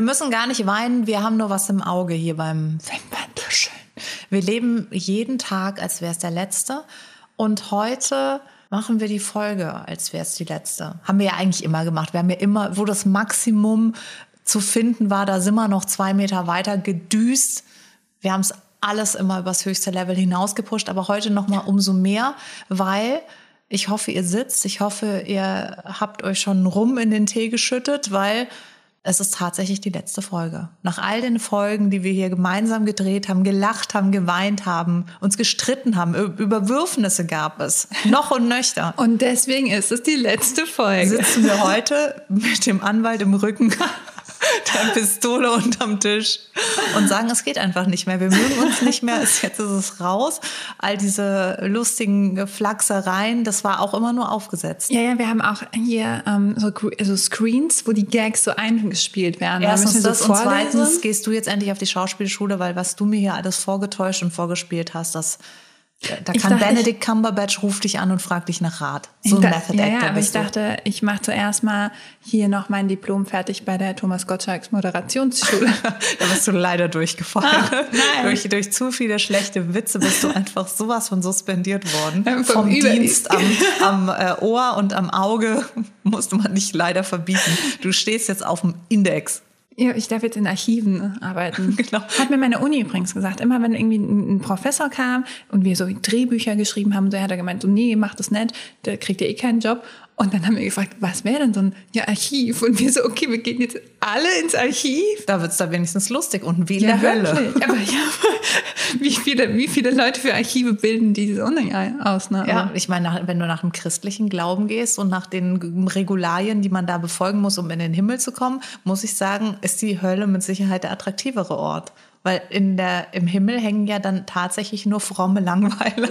Wir müssen gar nicht weinen, wir haben nur was im Auge hier beim Wimperntuscheln. Wir leben jeden Tag, als wäre es der letzte. Und heute machen wir die Folge, als wäre es die letzte. Haben wir ja eigentlich immer gemacht. Wir haben ja immer, wo das Maximum zu finden war, da sind wir noch zwei Meter weiter gedüst. Wir haben es alles immer übers höchste Level hinausgepusht, aber heute noch mal umso mehr, weil ich hoffe, ihr sitzt. Ich hoffe, ihr habt euch schon rum in den Tee geschüttet, weil es ist tatsächlich die letzte Folge. Nach all den Folgen, die wir hier gemeinsam gedreht haben, gelacht haben, geweint haben, uns gestritten haben, Überwürfnisse gab es, noch und nöchter. Und deswegen ist es die letzte Folge. Sitzen wir heute mit dem Anwalt im Rücken der Pistole unterm Tisch und sagen, es geht einfach nicht mehr. Wir mögen uns nicht mehr. Jetzt ist es raus. All diese lustigen Flachsereien, das war auch immer nur aufgesetzt. Ja, ja, wir haben auch hier ähm, so, so Screens, wo die Gags so eingespielt werden. Erstens da das so und zweitens gehst du jetzt endlich auf die Schauspielschule, weil was du mir hier alles vorgetäuscht und vorgespielt hast, das da kann dachte, Benedict Cumberbatch ruft dich an und fragt dich nach Rat. So ein Method ja, Actor ja, aber ich dachte, ich mache zuerst mal hier noch mein Diplom fertig bei der Thomas Gottschalks Moderationsschule. da bist du leider durchgefallen. Ah, durch, durch zu viele schlechte Witze bist du einfach sowas von suspendiert worden. Ähm, vom, vom Dienst am, am äh, Ohr und am Auge musste man dich leider verbieten. Du stehst jetzt auf dem Index. Ja, ich darf jetzt in Archiven arbeiten. genau. Hat mir meine Uni übrigens gesagt. Immer wenn irgendwie ein Professor kam und wir so Drehbücher geschrieben haben, so hat er gemeint, so nee, mach das nicht, da kriegt ihr eh keinen Job. Und dann haben wir gefragt, was wäre denn so ein ja, Archiv? Und wir so, okay, wir gehen jetzt alle ins Archiv. Da wird's da wenigstens lustig und wie in ja, der Hölle. Aber ja, wie viele, wie viele Leute für Archive bilden diese Uni aus? Ne? Ja, ich meine, wenn du nach dem christlichen Glauben gehst und nach den Regularien, die man da befolgen muss, um in den Himmel zu kommen, muss ich sagen, ist die Hölle mit Sicherheit der attraktivere Ort. Weil in der, im Himmel hängen ja dann tatsächlich nur fromme Langweiler.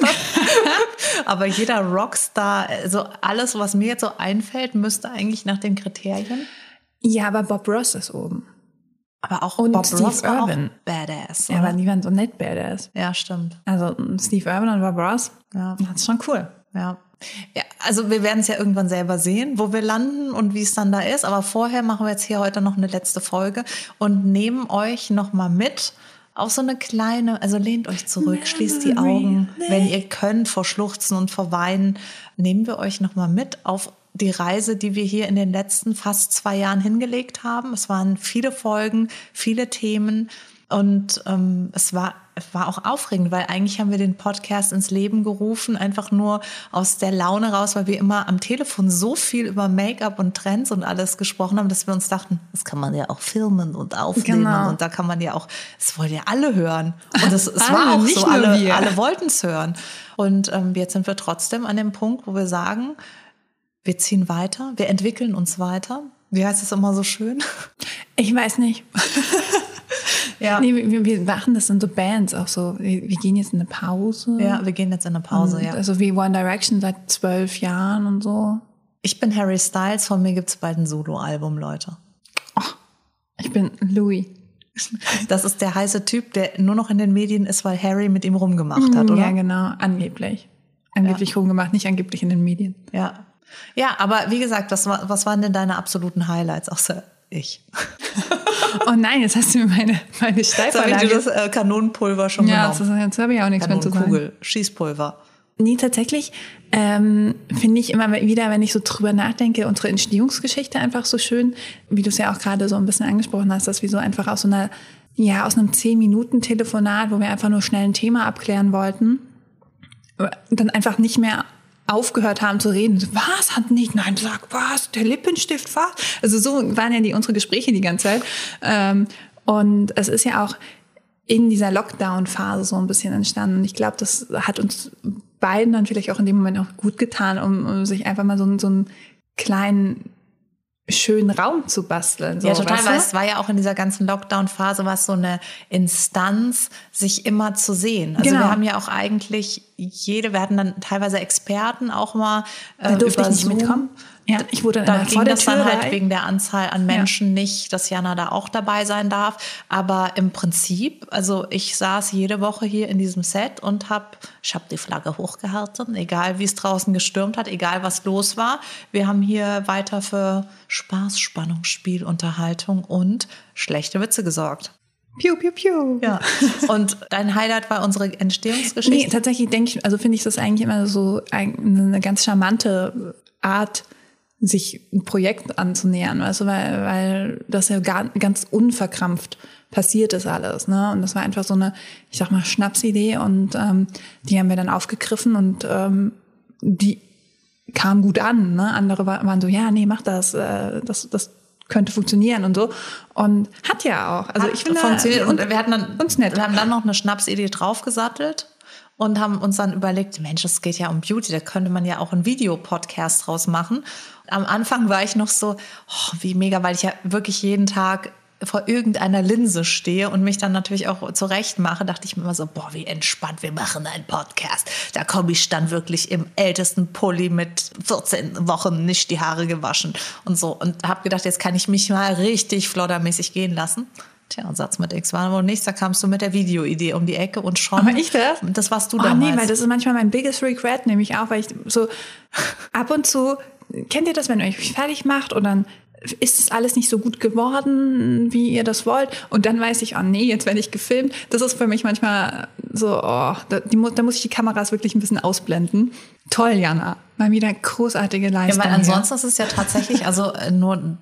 Aber jeder Rockstar, also alles, was mir jetzt so einfällt, müsste eigentlich nach den Kriterien. Ja, aber Bob Ross ist oben. Aber auch und Bob Steve Ross Irwin. badass. Ja, aber die waren so nett badass. Ja, stimmt. Also Steve Irwin und Bob Ross, ja. das ist schon cool. Ja. Ja, also wir werden es ja irgendwann selber sehen, wo wir landen und wie es dann da ist. Aber vorher machen wir jetzt hier heute noch eine letzte Folge und nehmen euch noch mal mit auf so eine kleine, also lehnt euch zurück, schließt die Augen, wenn ihr könnt, vor Schluchzen und vor Weinen. Nehmen wir euch noch mal mit auf die Reise, die wir hier in den letzten fast zwei Jahren hingelegt haben. Es waren viele Folgen, viele Themen und ähm, es war war auch aufregend, weil eigentlich haben wir den Podcast ins Leben gerufen, einfach nur aus der Laune raus, weil wir immer am Telefon so viel über Make-up und Trends und alles gesprochen haben, dass wir uns dachten, das kann man ja auch filmen und aufnehmen genau. und da kann man ja auch, das wollen ja alle hören. Und es, es war auch so, alle, alle wollten es hören. Und ähm, jetzt sind wir trotzdem an dem Punkt, wo wir sagen, wir ziehen weiter, wir entwickeln uns weiter. Wie heißt es immer so schön? Ich weiß nicht. Ja. Nee, wir, wir machen das in so Bands auch so. Wir, wir, gehen jetzt in eine Pause. Ja, wir gehen jetzt in eine Pause, und ja. Also wie One Direction seit zwölf Jahren und so. Ich bin Harry Styles, von mir gibt's bald ein Solo-Album, Leute. Oh, ich bin Louis. Das ist der heiße Typ, der nur noch in den Medien ist, weil Harry mit ihm rumgemacht hat, oder? Ja, genau, angeblich. Angeblich ja. rumgemacht, nicht angeblich in den Medien. Ja. Ja, aber wie gesagt, was, was waren denn deine absoluten Highlights, außer ich? Oh nein, jetzt hast du mir meine, meine Steilvorlage... Jetzt habe ich das äh, Kanonenpulver schon ja, genommen. Ja, jetzt habe ich auch nichts mehr zu sagen. Kugel, Schießpulver. Nee, tatsächlich ähm, finde ich immer wieder, wenn ich so drüber nachdenke, unsere Entstehungsgeschichte einfach so schön, wie du es ja auch gerade so ein bisschen angesprochen hast, dass wir so einfach aus so einer, ja, aus einem 10-Minuten-Telefonat, wo wir einfach nur schnell ein Thema abklären wollten, dann einfach nicht mehr aufgehört haben zu reden. Was? Hat nicht? Nein, sag was? Der Lippenstift was? Also so waren ja die, unsere Gespräche die ganze Zeit. Ähm, und es ist ja auch in dieser Lockdown-Phase so ein bisschen entstanden. Und ich glaube, das hat uns beiden dann vielleicht auch in dem Moment auch gut getan, um, um sich einfach mal so, so einen kleinen schönen Raum zu basteln. So, ja, total, weil es war ja auch in dieser ganzen Lockdown-Phase was so eine Instanz, sich immer zu sehen. Also genau. wir haben ja auch eigentlich jede, wir hatten dann teilweise Experten auch mal äh, da durfte über ich nicht Zoom. mitkommen. Ja, ich wurde da immer ging das dann Tür halt bei. wegen der Anzahl an Menschen nicht, dass Jana da auch dabei sein darf. Aber im Prinzip, also ich saß jede Woche hier in diesem Set und hab, ich habe die Flagge hochgehalten, egal wie es draußen gestürmt hat, egal was los war. Wir haben hier weiter für Spaß, Spannung, Spiel, Unterhaltung und schlechte Witze gesorgt. Piu, piu, piu. Ja. Und dein Highlight war unsere Nee, Entstehungsgeschichte. tatsächlich denke ich, also finde ich das eigentlich immer so ein- eine ganz charmante Art, sich ein Projekt anzunähern, weißt du, weil, weil das ja gar, ganz unverkrampft passiert ist alles, ne? Und das war einfach so eine, ich sag mal, Schnapsidee und ähm, die haben wir dann aufgegriffen und ähm, die kam gut an, ne? Andere wa- waren so, ja, nee, mach das, äh, das, das könnte funktionieren und so. Und hat ja auch. Also Hat ich finde funktioniert und, und wir hatten dann uns nett. wir haben dann noch eine Schnapsidee draufgesattelt und haben uns dann überlegt, Mensch, es geht ja um Beauty, da könnte man ja auch einen Videopodcast draus machen. Am Anfang war ich noch so, oh, wie mega, weil ich ja wirklich jeden Tag vor irgendeiner Linse stehe und mich dann natürlich auch zurecht mache, dachte ich mir immer so, boah, wie entspannt, wir machen einen Podcast. Da komme ich dann wirklich im ältesten Pulli mit 14 Wochen nicht die Haare gewaschen und so. Und habe gedacht, jetzt kann ich mich mal richtig floddermäßig gehen lassen. Tja, und Satz mit X war wohl nichts, da kamst du mit der Videoidee um die Ecke und schon. Aber ich das? Das warst du Oh damals. nee, weil das ist manchmal mein biggest regret, nämlich auch, weil ich so ab und zu, kennt ihr das, wenn ihr euch fertig macht und dann ist es alles nicht so gut geworden, wie ihr das wollt. Und dann weiß ich, oh nee, jetzt werde ich gefilmt. Das ist für mich manchmal so, oh, da, die, da muss ich die Kameras wirklich ein bisschen ausblenden. Toll, Jana. Mal wieder großartige Ja, Leistung. weil hier. ansonsten ist es ja tatsächlich, also äh, nur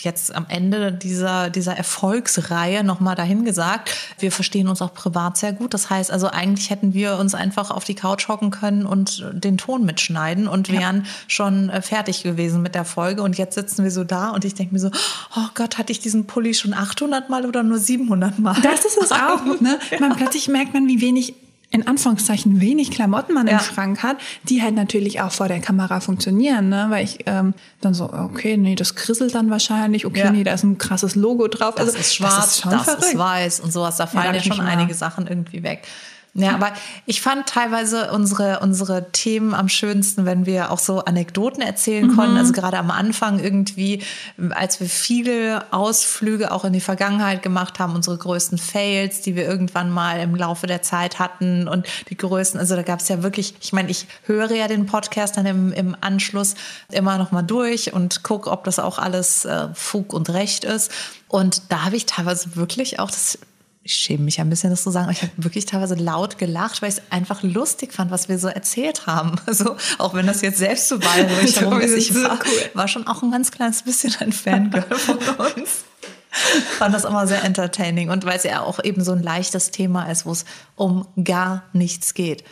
jetzt am Ende dieser, dieser Erfolgsreihe nochmal dahin gesagt, wir verstehen uns auch privat sehr gut. Das heißt, also eigentlich hätten wir uns einfach auf die Couch hocken können und den Ton mitschneiden und wären schon äh, fertig gewesen mit der Folge. Und jetzt sitzen wir so da und ich denke mir so, oh Gott, hatte ich diesen Pulli schon 800 Mal oder nur 700 Mal? Das ist es auch, ne? Man plötzlich merkt man, wie wenig in Anführungszeichen wenig Klamotten man Ja. im Schrank hat, die halt natürlich auch vor der Kamera funktionieren, ne? Weil ich ähm, dann so, okay, nee, das krisselt dann wahrscheinlich, okay, Ja. nee, da ist ein krasses Logo drauf. das also ist schwarz, das ist schon das verrückt. ist weiß und sowas. Da fallen ja, ich schon einige Sachen irgendwie weg. Ja, aber ich fand teilweise unsere, unsere Themen am schönsten, wenn wir auch so Anekdoten erzählen konnten. Also gerade am Anfang irgendwie, als wir viele Ausflüge auch in die Vergangenheit gemacht haben, unsere größten Fails, die wir irgendwann mal im Laufe der Zeit hatten und die größten, also da gab es ja wirklich, ich meine, ich höre ja den Podcast dann im, im Anschluss immer noch mal durch und gucke, ob das auch alles äh, Fug und Recht ist. Und da habe ich teilweise wirklich auch das ich schäme mich ein bisschen, das zu sagen, aber ich habe wirklich teilweise laut gelacht, weil ich es einfach lustig fand, was wir so erzählt haben. Also, auch wenn das jetzt selbst mich So, herum ist, ich war, war schon auch ein ganz kleines bisschen ein Fangirl von uns. Fand das immer sehr entertaining und weil es ja auch eben so ein leichtes Thema ist, wo es um gar nichts geht.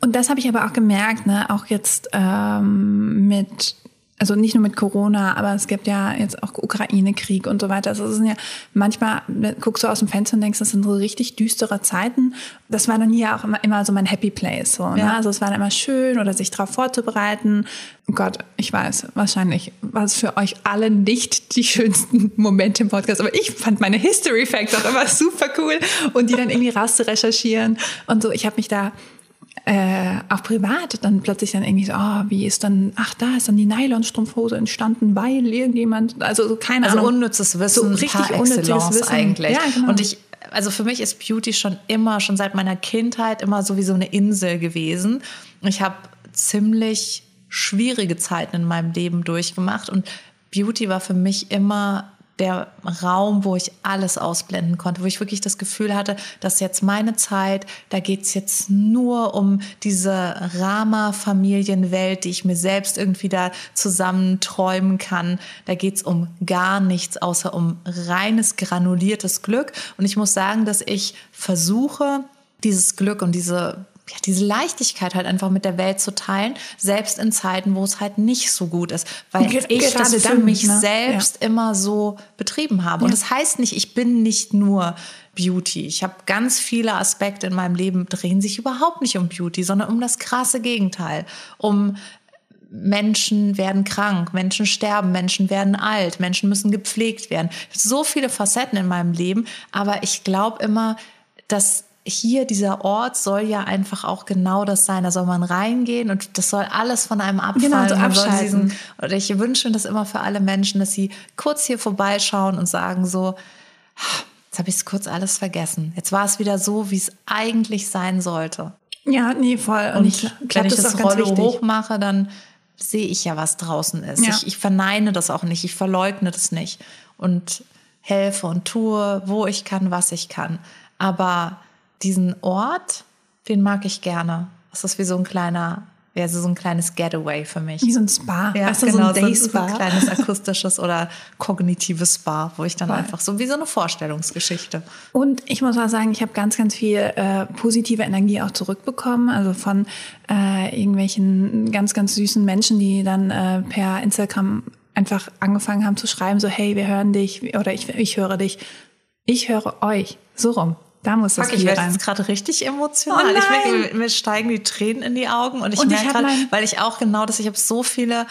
Und das habe ich aber auch gemerkt, ne, auch jetzt ähm, mit, also nicht nur mit Corona, aber es gibt ja jetzt auch Ukraine-Krieg und so weiter. Also es sind ja manchmal ne, guckst du aus dem Fenster und denkst, das sind so richtig düstere Zeiten. Das war dann hier auch immer, immer so mein Happy Place. So, ne? Ja. Also es war dann immer schön oder sich darauf vorzubereiten. Oh Gott, ich weiß, wahrscheinlich war es für euch alle nicht die schönsten Momente im Podcast, aber ich fand meine History Facts auch immer super cool und die dann irgendwie rauszurecherchieren und so. Ich habe mich da äh, auch privat dann plötzlich dann irgendwie so, oh, wie ist dann, ach, da ist dann die Nylonstrumpfhose entstanden, weil irgendjemand, also so keine Also Ahnung. unnützes Wissen, So richtig par unnützes Wissen. eigentlich. Ja, genau. Und ich, also für mich ist Beauty schon immer, schon seit meiner Kindheit immer so wie so eine Insel gewesen. Ich habe ziemlich schwierige Zeiten in meinem Leben durchgemacht und Beauty war für mich immer der Raum, wo ich alles ausblenden konnte, wo ich wirklich das Gefühl hatte, dass jetzt meine Zeit, da geht's jetzt nur um diese Rama-Familienwelt, die ich mir selbst irgendwie da zusammen träumen kann. Da geht's um gar nichts, außer um reines, granuliertes Glück. Und ich muss sagen, dass ich versuche, dieses Glück und diese ja, diese Leichtigkeit halt einfach mit der Welt zu teilen, selbst in Zeiten, wo es halt nicht so gut ist, weil Ge- ich das für dann, mich ne? selbst immer so betrieben habe. Und das heißt nicht, ich bin nicht nur Beauty. Ich habe ganz viele Aspekte in meinem Leben drehen sich überhaupt nicht um Beauty, sondern um das krasse Gegenteil, um Menschen werden krank, Menschen sterben, Menschen werden alt, Menschen müssen gepflegt werden. So viele Facetten in meinem Leben, aber ich glaube immer, dass hier dieser Ort soll ja einfach auch genau das sein. Da soll man reingehen und das soll alles von einem abfallen. Genau, so abschalten. diesen- Und ich wünsche mir das immer für alle Menschen, dass sie kurz hier vorbeischauen und sagen so, jetzt habe ich es kurz alles vergessen. Jetzt war es wieder so, wie es eigentlich sein sollte. Ja, nee, voll. Und, Und ich wenn glaube, ich das das wichtig. hochmache, dann sehe ich ja, was draußen ist. Ja. Ich, ich verneine das auch nicht, ich verleugne das nicht und helfe und tue, wo ich kann, was ich kann. Aber diesen Ort, den mag ich gerne. Das ist wie so ein kleiner, ja, so ein kleines Getaway für mich. Wie so ein Spa. Ja, du, genau, so ein so so ein kleines akustisches oder kognitives Spa, wo ich dann Voll. einfach so wie so eine Vorstellungsgeschichte. Und ich muss auch sagen, ich habe ganz, ganz viel äh, positive Energie auch zurückbekommen. Also von äh, irgendwelchen ganz, ganz süßen Menschen, die dann äh, per Instagram einfach angefangen haben zu schreiben, so hey, wir hören dich oder ich, ich höre dich. Ich höre euch. So rum. Da muss das Fuck, ich werde jetzt gerade richtig emotional. Oh ich merke, mir, mir steigen die Tränen in die Augen und ich Und merke gerade, weil ich auch genau das, ich habe so viele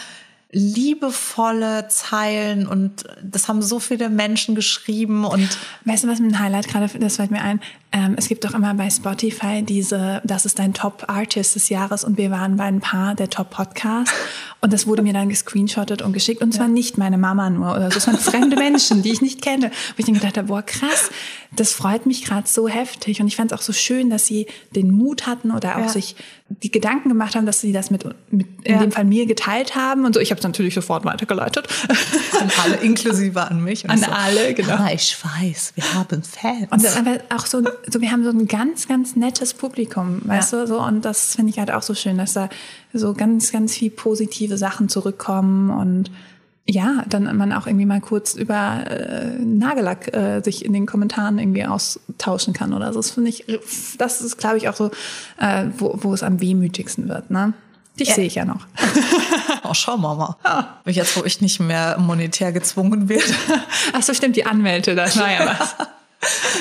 liebevolle Zeilen und das haben so viele Menschen geschrieben und Weißt du, was mir ein Highlight gerade, das fällt mir ein, ähm, es gibt doch immer bei Spotify diese, das ist dein Top-Artist des Jahres und wir waren bei ein paar der Top-Podcasts. Und das wurde mir dann gescreenshottet und geschickt. Und zwar nicht meine Mama nur oder so, es waren fremde Menschen, die ich nicht kenne. Wo ich dann gedacht habe, boah krass, das freut mich gerade so heftig. Und ich fand es auch so schön, dass sie den Mut hatten oder auch Ja. sich die Gedanken gemacht haben, dass sie das mit, mit in Ja. dem Fall mir geteilt haben und so. Ich habe es natürlich sofort weitergeleitet. an alle, inklusive an mich. Und An so, alle, genau. Aber ich weiß, wir haben Fans. Und dann aber auch so, so, wir haben so ein ganz, ganz nettes Publikum, weißt du, so, und das finde ich halt auch so schön, dass da so ganz, ganz viel positive Sachen zurückkommen und ja, dann man auch irgendwie mal kurz über äh, Nagellack äh, sich in den Kommentaren irgendwie austauschen kann oder so. Das finde ich, das ist, glaube ich, auch so, äh, wo, wo es am wehmütigsten wird, ne? Dich Ja. sehe ich ja noch. oh, schau mal mal. Jetzt, wo ich nicht mehr monetär gezwungen werde. Ach so, stimmt, die Anwälte, da war ja was.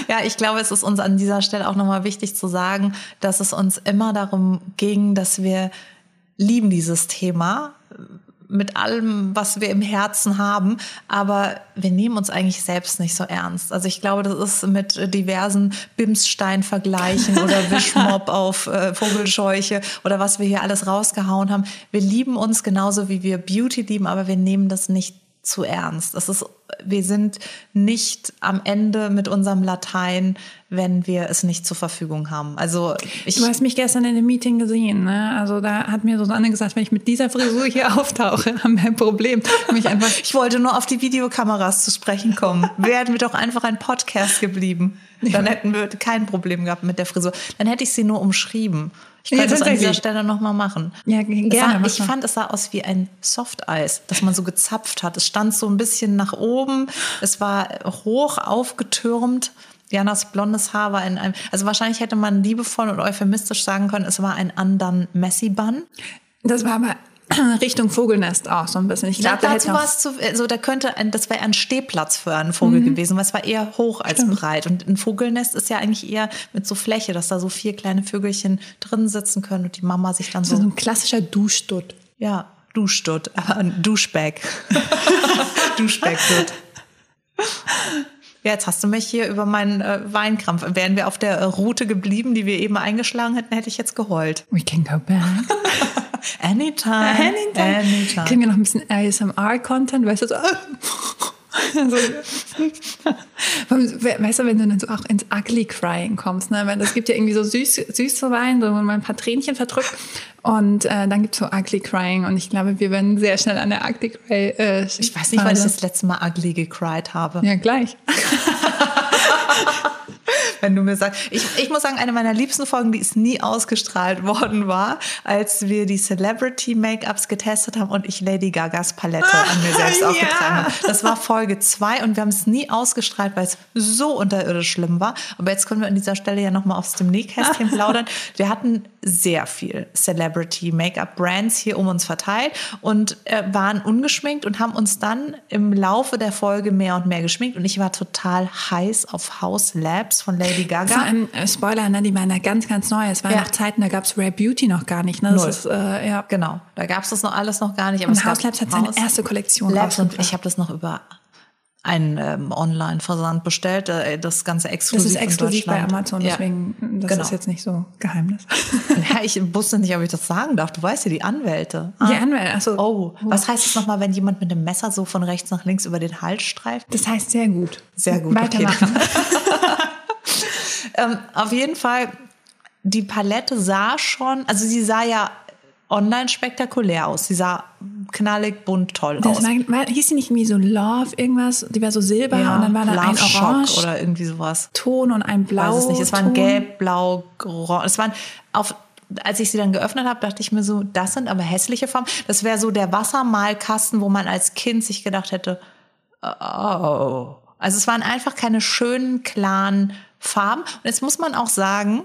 Ja, ich glaube, es ist uns an dieser Stelle auch nochmal wichtig zu sagen, dass es uns immer darum ging, dass wir lieben dieses Thema mit allem, was wir im Herzen haben, aber wir nehmen uns eigentlich selbst nicht so ernst. Also ich glaube, das ist mit diversen Bimsstein-Vergleichen oder Wischmob auf äh, Vogelscheuche oder was wir hier alles rausgehauen haben. Wir lieben uns genauso, wie wir Beauty lieben, aber wir nehmen das nicht zu ernst. Das ist, wir sind nicht am Ende mit unserem Latein, wenn wir es nicht zur Verfügung haben. Also ich, Du hast mich gestern in dem Meeting gesehen, ne? Also da hat mir Susanne gesagt, wenn ich mit dieser Frisur hier auftauche, haben wir ein Problem. Mich einfach ich wollte nur auf die Videokameras zu sprechen kommen. Wären wir doch einfach ein Podcast geblieben. Dann hätten wir kein Problem gehabt mit der Frisur. Dann hätte ich sie nur umschrieben. Ich Ja, könnte es an dieser. Stelle nochmal machen. Ja, gerne, Sah, ich fand, es sah aus wie ein Softeis, das man so gezapft hat. Es stand so ein bisschen nach oben. Es war hoch aufgetürmt. Janas blondes Haar war in einem, also wahrscheinlich hätte man liebevoll und euphemistisch sagen können, es war ein undone messy bun. Das war aber Richtung Vogelnest auch so ein bisschen. Ich glaube, da hätte es zu, also da könnte ein, das wäre ein Stehplatz für einen Vogel Mhm. gewesen, weil es war eher hoch als breit. Und ein Vogelnest ist ja eigentlich eher mit so Fläche, dass da so vier kleine Vögelchen drin sitzen können und die Mama sich dann so so, ein klassischer Duschstutt. ja, Duschstutt, aber ein Duschbag. Duschbag-Dutt. Ja, jetzt hast du mich hier über meinen äh, Weinkrampf. Wären wir auf der äh, Route geblieben, die wir eben eingeschlagen hätten, hätte ich jetzt geheult. We can go back. Anytime. Anytime. Anytime. Kriegen wir noch ein bisschen ASMR-Content, weißt du, so. so. weißt du, wenn du dann so auch ins Ugly Crying kommst, ne? Weil es gibt ja irgendwie so süß, süße Wein, so wo man ein paar Tränchen verdrückt. Und äh, dann gibt's so Ugly Crying. Und ich glaube, wir werden sehr schnell an der Ugly Cry. Äh, Ich weiß nicht, wann ich das letzte Mal ugly gecried habe. Ja, gleich. Wenn du mir sagst, ich, ich muss sagen, eine meiner liebsten Folgen, die ist nie ausgestrahlt worden war, als wir die Celebrity Make-ups getestet haben und ich Lady Gagas Palette an mir selbst ja. aufgetragen habe. Das war Folge zwei und wir haben es nie ausgestrahlt, weil es so unterirdisch schlimm war. Aber jetzt können wir an dieser Stelle ja nochmal aus dem Nähkästchen plaudern. Wir hatten sehr viel Celebrity Make-up Brands hier um uns verteilt und äh, waren ungeschminkt und haben uns dann im Laufe der Folge mehr und mehr geschminkt und ich war total heiß auf House Labs von Lady Gaga. Vor allem, äh, Spoiler, ne, die ja ganz, ganz neu. Es waren Ja. noch Zeiten, da gab's Rare Beauty noch gar nicht. Ne? Das Null. ist, äh, ja. Genau, da gab es das noch alles noch gar nicht. Aber Und es gab House Labs hat seine House erste Kollektion Labs und ich habe das noch über einen ähm, Online-Versand bestellt, äh, das Ganze exklusiv. Das ist exklusiv bei Amazon, Ja. deswegen, das Genau. ist jetzt nicht so Geheimnis. Ja, ich wusste nicht, ob ich das sagen darf. Du weißt ja, die Anwälte. Ah. Die Anwälte, also Oh, was heißt es nochmal, wenn jemand mit dem Messer so von rechts nach links über den Hals streift? das heißt sehr gut. Sehr gut, okay. Ähm, auf jeden Fall, die Palette sah schon, also sie sah ja online spektakulär aus. Sie sah knallig, bunt, toll Das aus. war, war, hieß die nicht irgendwie so Love, irgendwas? Die war so silber und dann war da ein Love Orange oder irgendwie sowas. Ton und ein Blau. weiß es nicht. Es waren gelb, blau, orange. Es waren auf als ich sie dann geöffnet habe, dachte ich mir so, das sind aber hässliche Farben. Das wäre so der Wassermalkasten, wo man als Kind sich gedacht hätte, oh. Also es waren einfach keine schönen, klaren Farben. Und jetzt muss man auch sagen,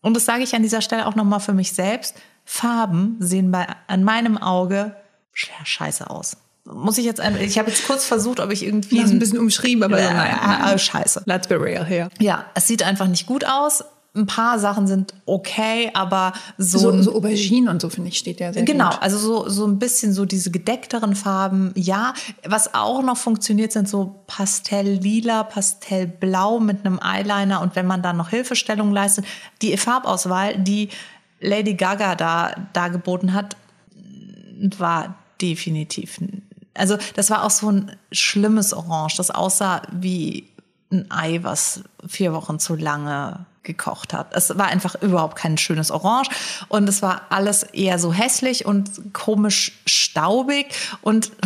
und das sage ich an dieser Stelle auch nochmal für mich selbst, Farben sehen bei, an meinem Auge sche- scheiße aus. Muss ich jetzt, ich habe jetzt kurz versucht, ob ich irgendwie... Das ist ein bisschen umschrieben, aber äh, nein. äh, scheiße. Let's be real here. Ja, es sieht einfach nicht gut aus. Ein paar Sachen sind okay, aber so, So, so Aubergine und so, finde ich, steht ja sehr genau, gut. also so, so ein bisschen so diese gedeckteren Farben, ja. Was auch noch funktioniert, sind so Pastelllila, Pastellblau mit einem Eyeliner und wenn man dann noch Hilfestellung leistet, die Farbauswahl, die Lady Gaga da dargeboten hat, war definitiv. Also das war auch so ein schlimmes Orange, das aussah wie ein Ei, was vier Wochen zu lange gekocht hat. Es war einfach überhaupt kein schönes Orange und es war alles eher so hässlich und komisch staubig und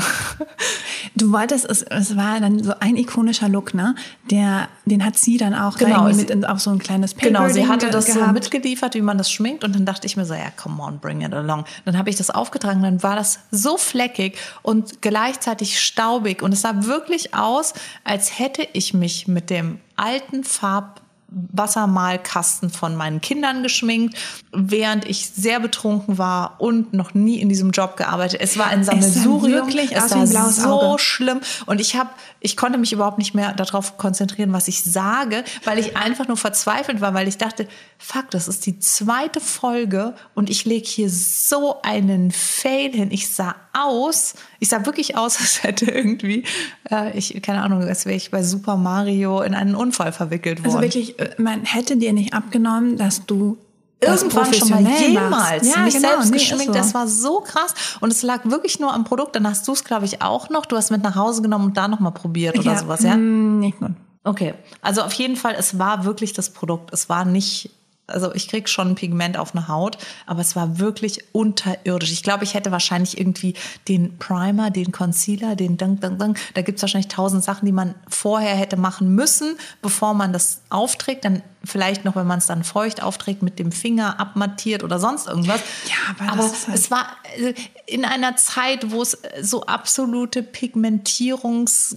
Du wolltest, es, es war dann so ein ikonischer Look, ne? Der, den hat sie dann auch Genau, da mit in, auf so ein kleines Paper Genau, sie hatte das so gehabt. mitgeliefert, wie man das schminkt. Und dann dachte ich mir so, ja, come on, bring it along. Dann habe ich das aufgetragen, dann war das so fleckig und gleichzeitig staubig. Und es sah wirklich aus, als hätte ich mich mit dem alten Farb Wassermalkasten von meinen Kindern geschminkt, während ich sehr betrunken war und noch nie in diesem Job gearbeitet. Es war ein Sammelsurium. wirklich es war so Auge. schlimm und ich habe ich konnte mich überhaupt nicht mehr darauf konzentrieren, was ich sage, weil ich einfach nur verzweifelt war, weil ich dachte, fuck, das ist die zweite Folge und ich lege hier so einen Fail hin. Ich sah aus, ich sah wirklich aus, als hätte irgendwie äh, ich keine Ahnung, als wäre ich bei Super Mario in einen Unfall verwickelt worden. Also wirklich, man hätte dir nicht abgenommen, dass du Irgendwann schon mal jemals. Ja, mich genau, selbst nee, geschminkt. ist so. Das war so krass. Und es lag wirklich nur am Produkt. Dann hast du es, glaube ich, auch noch. Du hast mit nach Hause genommen und da nochmal probiert oder ja, sowas, ja? mm, Nicht gut. Okay. Also auf jeden Fall, es war wirklich das Produkt. Es war nicht, also ich krieg schon ein Pigment auf eine Haut, aber es war wirklich unterirdisch. Ich glaube, ich hätte wahrscheinlich irgendwie den Primer, den Concealer, den Dunk, Dunk, Dunk. Da gibt's wahrscheinlich tausend Sachen, die man vorher hätte machen müssen, bevor man das aufträgt. Dann vielleicht noch, wenn man es dann feucht aufträgt, mit dem Finger abmattiert oder sonst irgendwas. Ja, aber aber halt- es war äh, in einer Zeit, wo es so absolute Pigmentierungs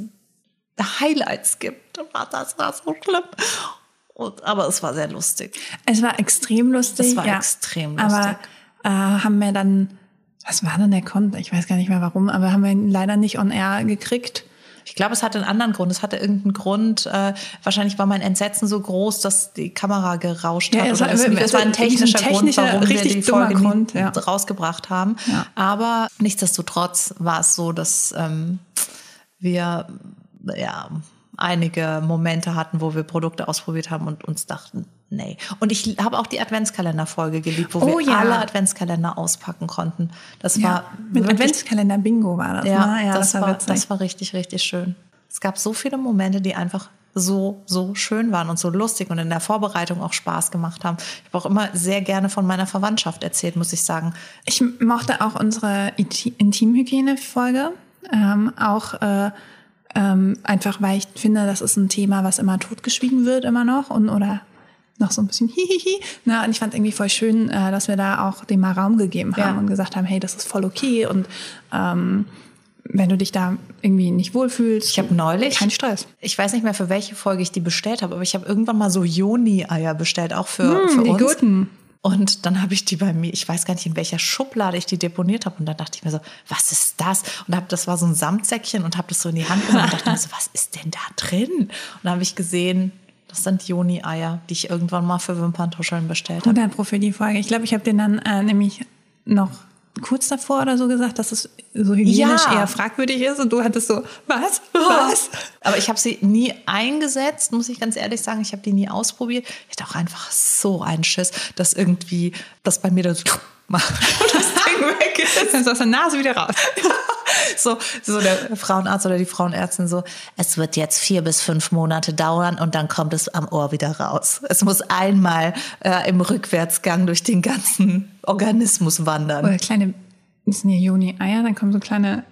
Highlights gibt. war Das war so schlimm. Und, aber es war sehr lustig. Es war extrem lustig. Es war ja. extrem Aber lustig. äh, haben wir dann, was war denn der Grund? Ich weiß gar nicht mehr warum, aber haben wir ihn leider nicht on air gekriegt. Ich glaube, es hatte einen anderen Grund. Es hatte irgendeinen Grund. Äh, wahrscheinlich war mein Entsetzen so groß, dass die Kamera gerauscht Ja, hat. es oder war- es, es es war ein technischer, ein Grund, technischer, warum wir richtig die Folge Grund, ja. rausgebracht haben. Ja. Aber nichtsdestotrotz war es so, dass ähm, wir ja einige Momente hatten, wo wir Produkte ausprobiert haben und uns dachten, nee. Und ich habe auch die Adventskalenderfolge geliebt, wo Oh wir ja. alle Adventskalender auspacken konnten. Das Ja, war mit Adventskalender Bingo war das. ja, ne? ja das, war, witzig. das war richtig, richtig schön. Es gab so viele Momente, die einfach so, so schön waren und so lustig und in der Vorbereitung auch Spaß gemacht haben. Ich habe auch immer sehr gerne von meiner Verwandtschaft erzählt, muss ich sagen. Ich mochte auch unsere Inti- Intimhygiene-Folge. Ähm, auch äh, ähm, einfach, weil ich finde, das ist ein Thema, was immer totgeschwiegen wird, immer noch. Und, oder noch so ein bisschen hihihi. Na, und ich fand irgendwie voll schön, äh, dass wir da auch dem mal Raum gegeben haben Ja. und gesagt haben, hey, das ist voll okay. Und ähm, wenn du dich da irgendwie nicht wohlfühlst, Ich habe neulich, kein Stress. ich weiß nicht mehr, für welche Folge ich die bestellt habe, aber ich habe irgendwann mal so Joni-Eier bestellt, auch für, für Hm, die uns. guten. Und dann habe ich die bei mir, ich weiß gar nicht, in welcher Schublade ich die deponiert habe. Und dann dachte ich mir so, was ist das? Und hab, das war so ein Samtsäckchen und habe das so in die Hand genommen und dachte mir so, was ist denn da drin? Und dann habe ich gesehen, das sind Joni-Eier, die ich irgendwann mal für Wimperntuscheln bestellt habe. Guter Profil die Folge. Ich glaube, ich habe den dann äh, nämlich noch kurz davor oder so gesagt, dass es so hygienisch Ja. eher fragwürdig ist und du hattest so, was? Was? Aber ich habe sie nie eingesetzt, muss ich ganz ehrlich sagen. Ich habe die nie ausprobiert. Ich hatte auch einfach so einen Schiss, dass irgendwie das bei mir so macht und das Ding weg ist. Dann ist aus der Nase wieder raus. So, so der Frauenarzt oder die Frauenärztin so, es wird jetzt vier bis fünf Monate dauern und dann kommt es am Ohr wieder raus. Es muss einmal äh, im Rückwärtsgang durch den ganzen Organismus wandern. Oder kleine, das sind ja Juni-Eier, dann kommen so kleine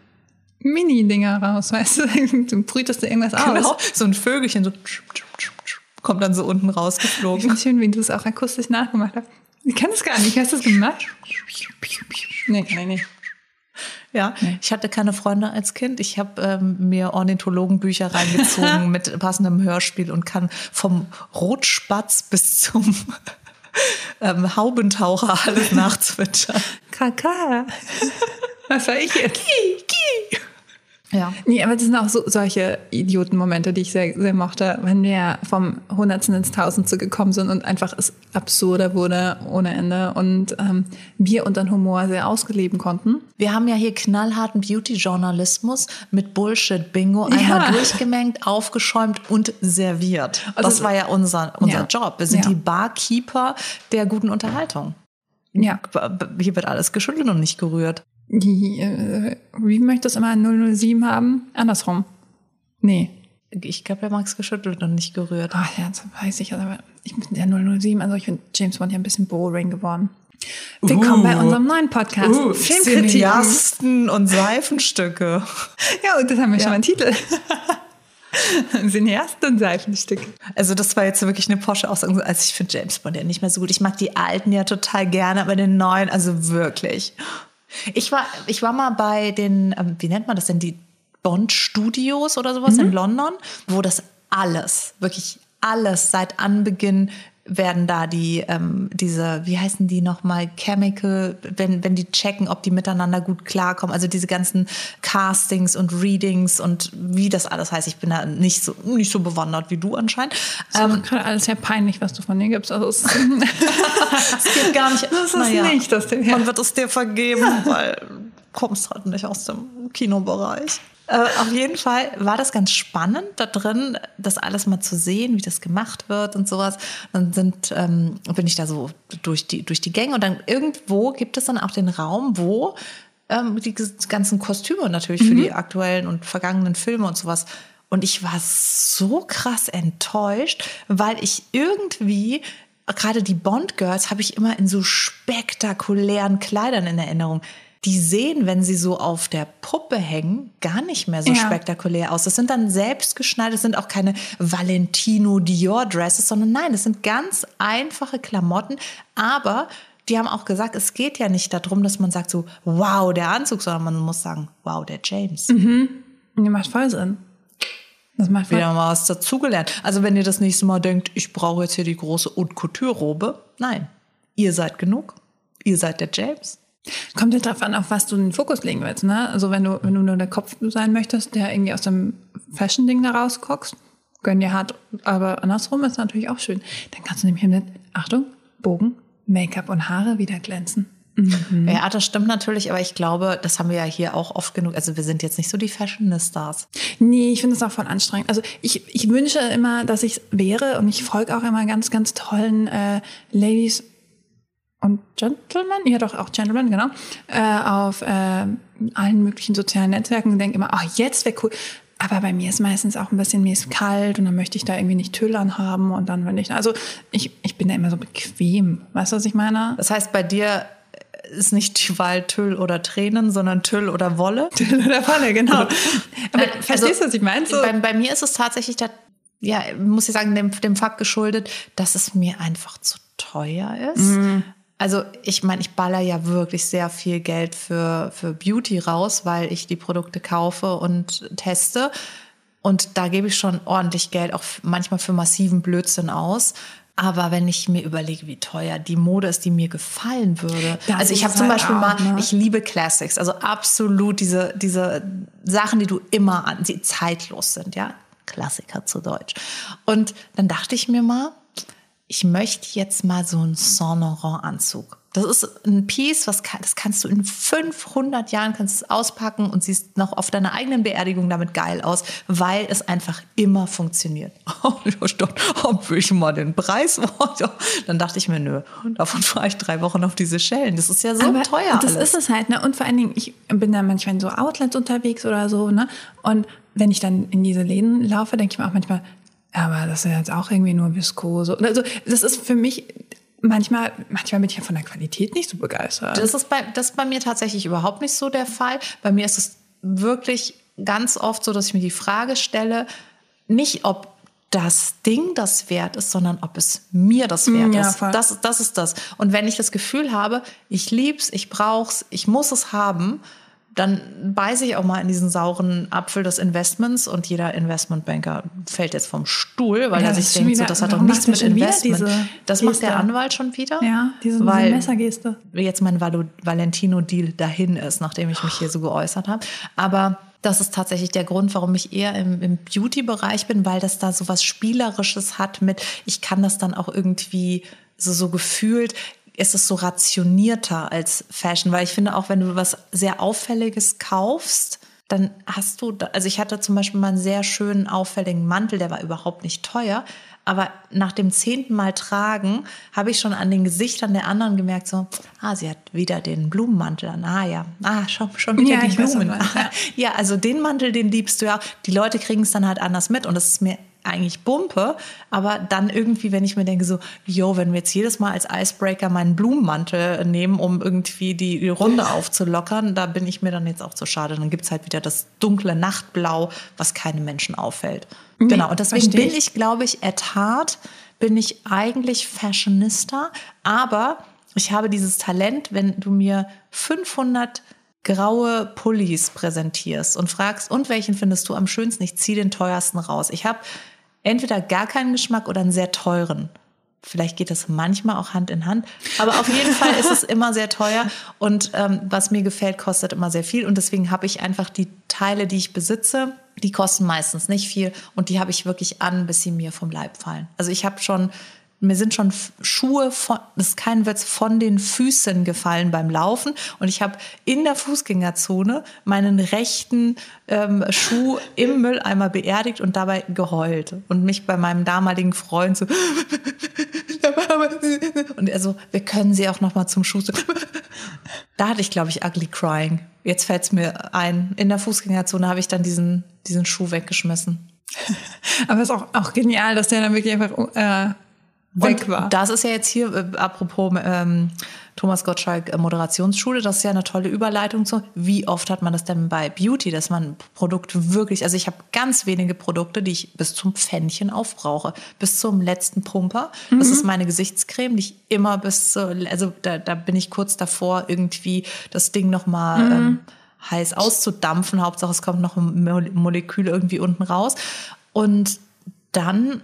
Mini-Dinger raus, weißt du? Du brütest du irgendwas Genau, aus. so ein Vögelchen so kommt dann so unten Ich rausgeflogen. finde schön, wie du es auch akustisch nachgemacht hast. Ich kann das gar nicht. Hast du das gemacht? Nee, nee, nee. Ja, ich hatte keine Freunde als Kind. Ich habe ähm, mir Ornithologenbücher reingezogen mit passendem Hörspiel und kann vom Rotspatz bis zum ähm, Haubentaucher alles nachzwitschern. Kaka. Was war ich jetzt? Ja. Nee, aber das sind auch so, solche Idiotenmomente, die ich sehr, sehr mochte, wenn wir vom Hundertsten ins Tausendste gekommen sind und einfach es absurder wurde ohne Ende und ähm, wir unseren Humor sehr ausgeleben konnten. Wir haben ja hier knallharten Beauty-Journalismus mit Bullshit-Bingo einmal Ja. durchgemengt, aufgeschäumt und serviert. Also- das war ja unser, unser Ja. Job. Wir sind Ja. die Barkeeper der guten Unterhaltung. Ja. Hier wird alles geschüttelt und nicht gerührt. Die, äh, wie möchte es immer 007 haben? Andersrum. Nee. Ich glaube, der mag es geschüttelt und nicht gerührt. Ach ja, das weiß ich. Aber ich bin der 007, also ich finde James Bond ja ein bisschen boring geworden. Willkommen bei unserem neuen Podcast. Uh, Filmkritiken. Und Seifenstücke. Ja, und das haben wir schon mal einen Titel. Cineasten und Seifenstücke. Also das war jetzt wirklich eine Porsche Aussage. Also ich finde James Bond ja nicht mehr so gut. Ich mag die alten ja total gerne, aber den neuen, also wirklich. Ich war, ich war mal bei den, ähm, wie nennt man das denn, die Bond Studios oder sowas in London, wo das alles, wirklich alles seit Anbeginn werden da die, ähm, diese, wie heißen die nochmal, Chemical, wenn, wenn die checken, ob die miteinander gut klarkommen, also diese ganzen Castings und Readings und wie das alles heißt. Ich bin da nicht so, nicht so bewandert wie du anscheinend. Das ist auch gerade alles sehr peinlich, was du von dir gibst. Also es, geht gar nicht. das ist nicht das Ding. Man wird es dir vergeben, weil du kommst halt nicht aus dem Kinobereich. Äh, auf jeden Fall war das ganz spannend, da drin das alles mal zu sehen, wie das gemacht wird und sowas. Dann sind, ähm, bin ich da so durch die, durch die Gänge und dann irgendwo gibt es dann auch den Raum, wo ähm, die ganzen Kostüme natürlich für die aktuellen und vergangenen Filme und sowas. Und ich war so krass enttäuscht, weil ich irgendwie gerade die Bond Girls habe ich immer in so spektakulären Kleidern in Erinnerung. Die sehen, wenn sie so auf der Puppe hängen, gar nicht mehr so Ja. spektakulär aus. Das sind dann selbstgeschneidert, das sind auch keine Valentino Dior Dresses, sondern nein, das sind ganz einfache Klamotten. Aber die haben auch gesagt, es geht ja nicht darum, dass man sagt so, wow, der Anzug, sondern man muss sagen, wow, der James. Nee, macht voll Sinn. Das macht voll Wieder mal was dazugelernt. Also wenn ihr das nächste Mal denkt, ich brauche jetzt hier die große Haute Couture-Robe, nein, ihr seid genug. Ihr seid der James. Kommt ja drauf an, auf was du den Fokus legen willst. Ne? Also wenn du, wenn du nur der Kopf sein möchtest, der irgendwie aus dem Fashion-Ding da rausguckst, gönn dir hart, aber andersrum ist natürlich auch schön. Dann kannst du nämlich mit, Achtung, Bogen, Make-up und Haare wieder glänzen. Ja, das stimmt natürlich, aber ich glaube, das haben wir ja hier auch oft genug. Also wir sind jetzt nicht so die Fashionistas. Nee, ich finde es auch voll anstrengend. Also ich, ich wünsche immer, dass ich wäre und ich folge auch immer ganz, ganz tollen äh, Ladies und Gentlemen, ja doch auch Gentlemen, genau, äh, auf äh, allen möglichen sozialen Netzwerken und denke immer, ach, jetzt wäre cool. Aber bei mir ist meistens auch ein bisschen, mir ist kalt und dann möchte ich da irgendwie nicht Tüll anhaben und dann will ich, also ich, ich bin da immer so bequem. Weißt du, was ich meine? Das heißt, bei dir ist nicht die Wahl Tüll oder Tränen, sondern Tüll oder Wolle. Tüll oder Falle, genau. Aber Äh, verstehst du, also, was ich meine? So, Bei, bei mir ist es tatsächlich, da, ja, muss ich sagen, dem, dem Fakt geschuldet, dass es mir einfach zu teuer ist. Mhm. Also ich meine, ich baller ja wirklich sehr viel Geld für, für Beauty raus, weil ich die Produkte kaufe und teste. Und da gebe ich schon ordentlich Geld, auch manchmal für massiven Blödsinn aus. Aber wenn ich mir überlege, wie teuer die Mode ist, die mir gefallen würde. Das also ich habe zum halt Beispiel auch, mal, ne? ich liebe Classics, also absolut diese, diese Sachen, die du immer an, die zeitlos sind, ja. Klassiker zu Deutsch. Und dann dachte ich mir mal, ich möchte jetzt mal so einen Saint Laurent Anzug. Das ist ein Piece, was kann, das kannst du in 500 Jahren kannst es auspacken und siehst noch auf deiner eigenen Beerdigung damit geil aus, weil es einfach immer funktioniert. Oh, ob ich mal den Preis Dann dachte ich mir, nö, davon fahre ich drei Wochen auf diese Schellen. Das ist ja so Aber teuer. Das alles. ist es halt, ne? Und vor allen Dingen, ich bin da manchmal in so Outlets unterwegs oder so, ne? Und wenn ich dann in diese Läden laufe, denke ich mir auch manchmal, aber das ist jetzt auch irgendwie nur Viskose. Also das ist für mich manchmal, manchmal bin ich ja von der Qualität nicht so begeistert. Das ist bei, das ist bei mir tatsächlich überhaupt nicht so der Fall. Bei mir ist es wirklich ganz oft so, dass ich mir die Frage stelle, nicht ob das Ding das wert ist, sondern ob es mir das wert ja, ist. Das, das ist das. Und wenn ich das Gefühl habe, ich lieb's, ich brauch's, ich muss es haben, dann beiße ich auch mal in diesen sauren Apfel des Investments und jeder Investmentbanker fällt jetzt vom Stuhl, weil ja, er sich denkt, wieder, so, das hat doch nichts mit Investment. Das macht der Anwalt schon wieder. Ja, diese, weil diese Messergeste. Jetzt mein Valentino-Deal dahin ist, nachdem ich mich hier so geäußert habe. Aber das ist tatsächlich der Grund, warum ich eher im, im Beauty-Bereich bin, weil das da so was Spielerisches hat mit, ich kann das dann auch irgendwie so, so gefühlt, ist es so rationierter als Fashion, weil ich finde auch, wenn du was sehr Auffälliges kaufst, dann hast du, also ich hatte zum Beispiel mal einen sehr schönen auffälligen Mantel, der war überhaupt nicht teuer, aber nach dem zehnten Mal tragen habe ich schon an den Gesichtern der anderen gemerkt, so, ah, sie hat wieder den Blumenmantel an. Ah ja, ah, schon, schon wieder ja, die Blumen. Weiß, ja. ja, also den Mantel, den liebst du ja. Die Leute kriegen es dann halt anders mit und es ist mir eigentlich Bumpe, aber dann irgendwie, wenn ich mir denke, so, jo, wenn wir jetzt jedes Mal als Icebreaker meinen Blumenmantel nehmen, um irgendwie die, die Runde aufzulockern, da bin ich mir dann jetzt auch zu schade. Dann gibt's halt wieder das dunkle Nachtblau, was keine Menschen auffällt. Nee, genau, und deswegen bin ich, glaube ich, at heart, bin ich eigentlich Fashionista, aber ich habe dieses Talent, wenn du mir 500 graue Pullis präsentierst und fragst, und welchen findest du am schönsten? Ich ziehe den teuersten raus. Ich habe entweder gar keinen Geschmack oder einen sehr teuren. Vielleicht geht das manchmal auch Hand in Hand. Aber auf jeden Fall ist es immer sehr teuer. Und ähm, was mir gefällt, kostet immer sehr viel. Und deswegen habe ich einfach die Teile, die ich besitze, die kosten meistens nicht viel. Und die habe ich wirklich an, bis sie mir vom Leib fallen. Also ich habe schon mir sind schon Schuhe von, das ist kein Witz, von den Füßen gefallen beim Laufen. Und ich habe in der Fußgängerzone meinen rechten ähm, Schuh im Mülleimer beerdigt und dabei geheult. Und mich bei meinem damaligen Freund so. und er so, wir können sie auch noch mal zum Schuh. Da hatte ich, glaube ich, ugly crying. Jetzt fällt es mir ein. In der Fußgängerzone habe ich dann diesen, diesen Schuh weggeschmissen. Aber es ist auch, auch genial, dass der dann wirklich einfach äh, weg und war. Das ist ja jetzt hier, äh, apropos ähm, Thomas Gottschalk äh, Moderationsschule, das ist ja eine tolle Überleitung zu, wie oft hat man das denn bei Beauty, dass man Produkte wirklich, also ich habe ganz wenige Produkte, die ich bis zum Pfännchen aufbrauche, bis zum letzten Pumper. Das mhm. ist meine Gesichtscreme, die ich immer bis zu, also da, da bin ich kurz davor, irgendwie das Ding nochmal mhm. ähm, heiß auszudampfen. Hauptsache es kommt noch ein Molekül irgendwie unten raus. Und dann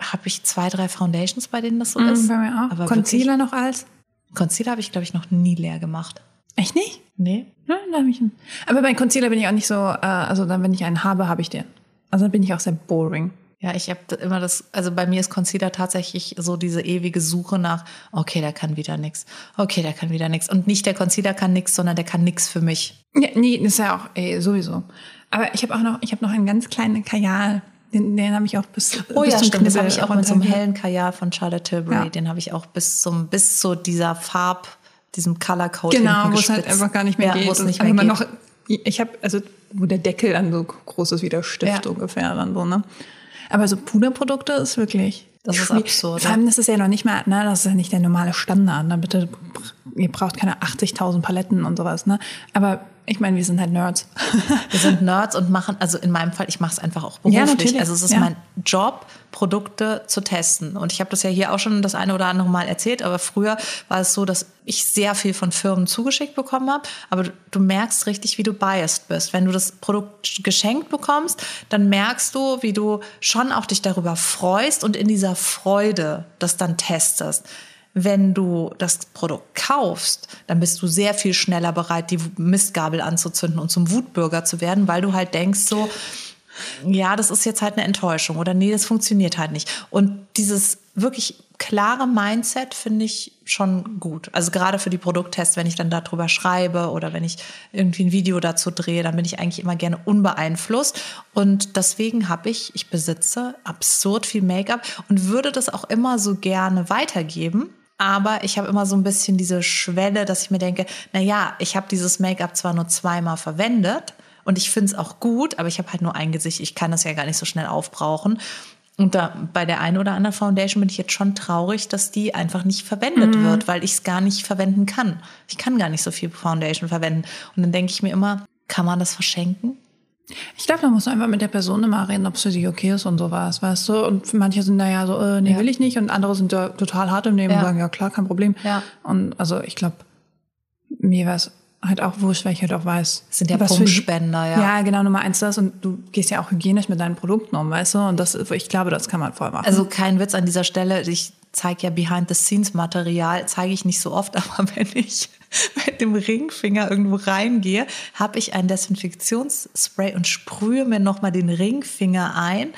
habe ich zwei, drei Foundations, bei denen das so mm, ist. Bei mir auch. Aber Concealer wirklich, noch als? Concealer habe ich, glaube ich, noch nie leer gemacht. Echt nicht? Nee. Ja, da ich Aber bei Concealer bin ich auch nicht so, äh, also dann, wenn ich einen habe, habe ich den. Also dann bin ich auch sehr boring. Ja, ich habe immer das, also bei mir ist Concealer tatsächlich so diese ewige Suche nach, okay, der kann wieder nix, okay, der kann wieder nix. Und nicht der Concealer kann nix, sondern der kann nix für mich. Ja, nee, das ist ja auch ey, sowieso. Aber ich habe auch noch, ich habe noch einen ganz kleinen Kajal den, den habe ich auch bis, oh, bis ja, zum stimmt, das habe ich auch mit so einem hellen Kajal von Charlotte Tilbury. Ja. Den habe ich auch bis zum bis zu dieser Farb, diesem Color Code Genau, wo es halt einfach gar nicht mehr ja, geht. Nicht mehr geht. Noch, ich habe also wo der Deckel dann so groß ist wie der Stift ja. ungefähr dann so ne. Aber so Puderprodukte ist wirklich das ist absurd. Vor allem, das ist ja noch nicht mal, ne, das ist ja nicht der normale Standard. Ne? Bitte, ihr braucht keine 80.000 Paletten und sowas. Ne? Aber ich meine, wir sind halt Nerds. wir sind Nerds und machen, also in meinem Fall, ich mache es einfach auch beruflich. Ja, natürlich. Also es ist ja. mein Job, Produkte zu testen. Und ich habe das ja hier auch schon das eine oder andere Mal erzählt, aber früher war es so, dass ich sehr viel von Firmen zugeschickt bekommen habe. Aber du, du merkst richtig, wie du biased bist. Wenn du das Produkt geschenkt bekommst, dann merkst du, wie du schon auch dich darüber freust und in dieser Freude das dann testest wenn du das Produkt kaufst, dann bist du sehr viel schneller bereit, die Mistgabel anzuzünden und zum Wutbürger zu werden, weil du halt denkst so, ja, das ist jetzt halt eine Enttäuschung oder nee, das funktioniert halt nicht. Und dieses wirklich klare Mindset finde ich schon gut. Also gerade für die Produkttests, wenn ich dann darüber schreibe oder wenn ich irgendwie ein Video dazu drehe, dann bin ich eigentlich immer gerne unbeeinflusst. Und deswegen habe ich, ich besitze absurd viel Make-up und würde das auch immer so gerne weitergeben. Aber ich habe immer so ein bisschen diese Schwelle, dass ich mir denke, na ja, ich habe dieses Make-up zwar nur zweimal verwendet, und ich finde es auch gut, aber ich habe halt nur ein Gesicht. Ich kann das ja gar nicht so schnell aufbrauchen. Und da bei der einen oder anderen Foundation bin ich jetzt schon traurig, dass die einfach nicht verwendet mhm. wird, weil ich es gar nicht verwenden kann. Ich kann gar nicht so viel Foundation verwenden. Und dann denke ich mir immer, kann man das verschenken? Ich glaube, da muss man einfach mit der Person immer reden, ob es für sie okay ist und sowas, weißt du? Und manche sind da ja so, äh, nee, ja. will ich nicht. Und andere sind da total hart im Leben ja. und sagen, ja klar, kein Problem. Ja. Und also ich glaube, mir war es halt auch wurscht, weil ich halt auch weiß. Das sind ja Pumpspender, ja. Ja, genau, Nummer eins das. Und du gehst ja auch hygienisch mit deinen Produkten um, weißt du? Und das, ich glaube, das kann man voll machen. Also kein Witz an dieser Stelle. Ich zeige ja Behind-the-Scenes-Material, zeige ich nicht so oft, aber wenn ich mit dem Ringfinger irgendwo reingehe, habe ich ein Desinfektionsspray und sprühe mir nochmal den Ringfinger ein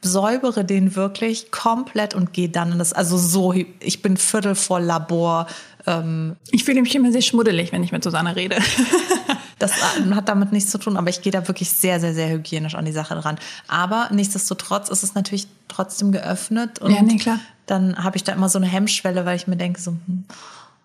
säubere den wirklich komplett und gehe dann in das, also so, ich bin viertel vor Labor, ähm, ich fühle mich immer sehr schmuddelig, wenn ich mit Susanne rede. das hat damit nichts zu tun, aber ich gehe da wirklich sehr, sehr, sehr hygienisch an die Sache dran. Aber nichtsdestotrotz ist es natürlich trotzdem geöffnet und ja, nee, klar. dann habe ich da immer so eine Hemmschwelle, weil ich mir denke, so, hm,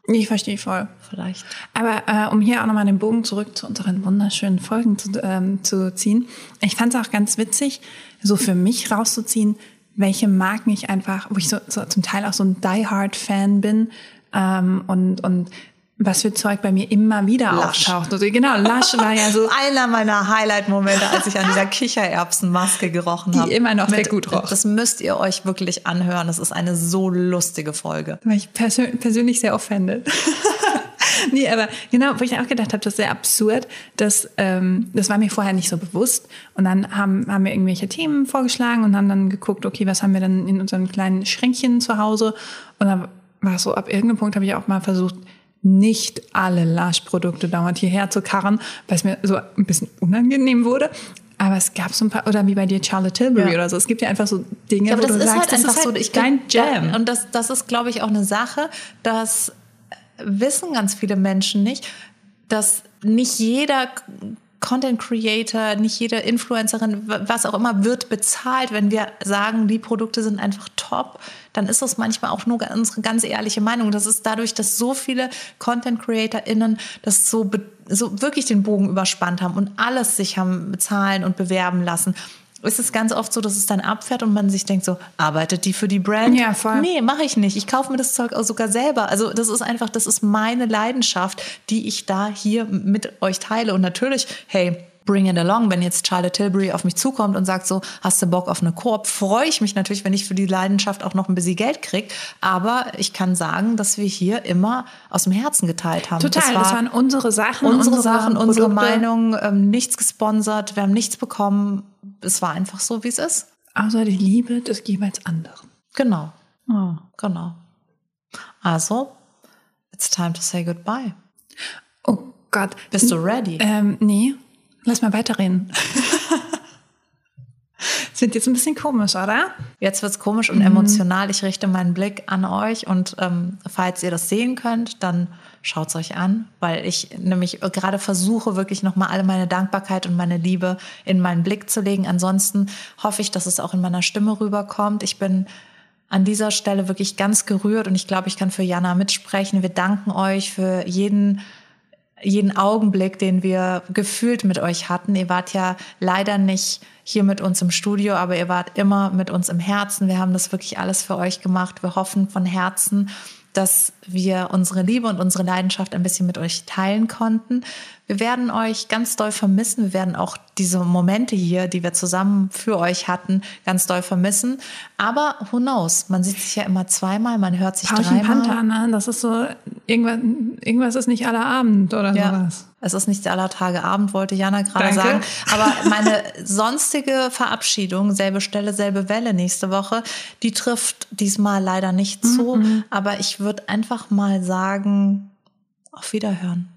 ich verstehe voll. Vielleicht. Aber äh, um hier auch nochmal den Bogen zurück zu unseren wunderschönen Folgen zu, ähm, zu ziehen. Ich fand es auch ganz witzig, so für mich rauszuziehen, welche Marken ich einfach, wo ich so, so zum Teil auch so ein Die Hard Fan bin, ähm, und, und was für Zeug bei mir immer wieder Lush. auftaucht. Also genau, Lush war ja so. Einer meiner Highlight-Momente, als ich an dieser Kichererbsenmaske gerochen habe. Die immer noch sehr gut roch. Das müsst ihr euch wirklich anhören. Das ist eine so lustige Folge. Weil ich persön persönlich sehr offended. nee, aber genau, wo ich auch gedacht habe, das ist sehr absurd. dass ähm, das war mir vorher nicht so bewusst. Und dann haben, haben wir irgendwelche Themen vorgeschlagen und haben dann geguckt, okay, was haben wir dann in unserem kleinen Schränkchen zu Hause? Und dann war so, ab irgendeinem Punkt habe ich auch mal versucht, nicht alle Lush-Produkte dauernd hierher zu karren, weil es mir so ein bisschen unangenehm wurde. Aber es gab so ein paar, oder wie bei dir Charlotte Tilbury ja. oder so. Es gibt ja einfach so Dinge, ja, wo du sagst, halt das ist halt so, ich dein Jam. Und das, das ist, glaube ich, auch eine Sache, das wissen ganz viele Menschen nicht, dass nicht jeder Content Creator, nicht jede Influencerin, was auch immer, wird bezahlt. Wenn wir sagen, die Produkte sind einfach top, dann ist das manchmal auch nur unsere ganz ehrliche Meinung. Das ist dadurch, dass so viele Content CreatorInnen das so, so wirklich den Bogen überspannt haben und alles sich haben bezahlen und bewerben lassen ist es ganz oft so, dass es dann abfährt und man sich denkt so, arbeitet die für die Brand? Ja, voll. Nee, mache ich nicht. Ich kaufe mir das Zeug auch sogar selber. Also das ist einfach, das ist meine Leidenschaft, die ich da hier mit euch teile. Und natürlich, hey, bring it along. Wenn jetzt Charlotte Tilbury auf mich zukommt und sagt so, hast du Bock auf eine Koop, freue ich mich natürlich, wenn ich für die Leidenschaft auch noch ein bisschen Geld kriege. Aber ich kann sagen, dass wir hier immer aus dem Herzen geteilt haben. Total, das, war das waren unsere Sachen. Unsere, unsere Sachen, unsere Meinung, ähm, nichts gesponsert, wir haben nichts bekommen es war einfach so, wie es ist. Außer die Liebe des jeweils anderen. Genau. Oh. Genau. Also, it's time to say goodbye. Oh Gott. Bist du ready? Ähm, nee. Lass mal weiterreden. Sind jetzt ein bisschen komisch, oder? Jetzt wird's komisch und mhm. emotional. Ich richte meinen Blick an euch und ähm, falls ihr das sehen könnt, dann schaut's euch an, weil ich nämlich gerade versuche, wirklich nochmal alle meine Dankbarkeit und meine Liebe in meinen Blick zu legen. Ansonsten hoffe ich, dass es auch in meiner Stimme rüberkommt. Ich bin an dieser Stelle wirklich ganz gerührt und ich glaube, ich kann für Jana mitsprechen. Wir danken euch für jeden jeden Augenblick, den wir gefühlt mit euch hatten. Ihr wart ja leider nicht hier mit uns im Studio, aber ihr wart immer mit uns im Herzen. Wir haben das wirklich alles für euch gemacht. Wir hoffen von Herzen, dass wir unsere Liebe und unsere Leidenschaft ein bisschen mit euch teilen konnten. Wir werden euch ganz doll vermissen. Wir werden auch diese Momente hier, die wir zusammen für euch hatten, ganz doll vermissen. Aber who knows? Man sieht sich ja immer zweimal, man hört sich Pauchen dreimal. Panther, ne? Das ist so, irgendwas, irgendwas ist nicht aller Abend oder ja. sowas. Es ist nicht aller Tage Abend, wollte Jana gerade sagen. Aber meine sonstige Verabschiedung, selbe Stelle, selbe Welle nächste Woche, die trifft diesmal leider nicht zu. Mhm. Aber ich würde einfach mal sagen, auf Wiederhören.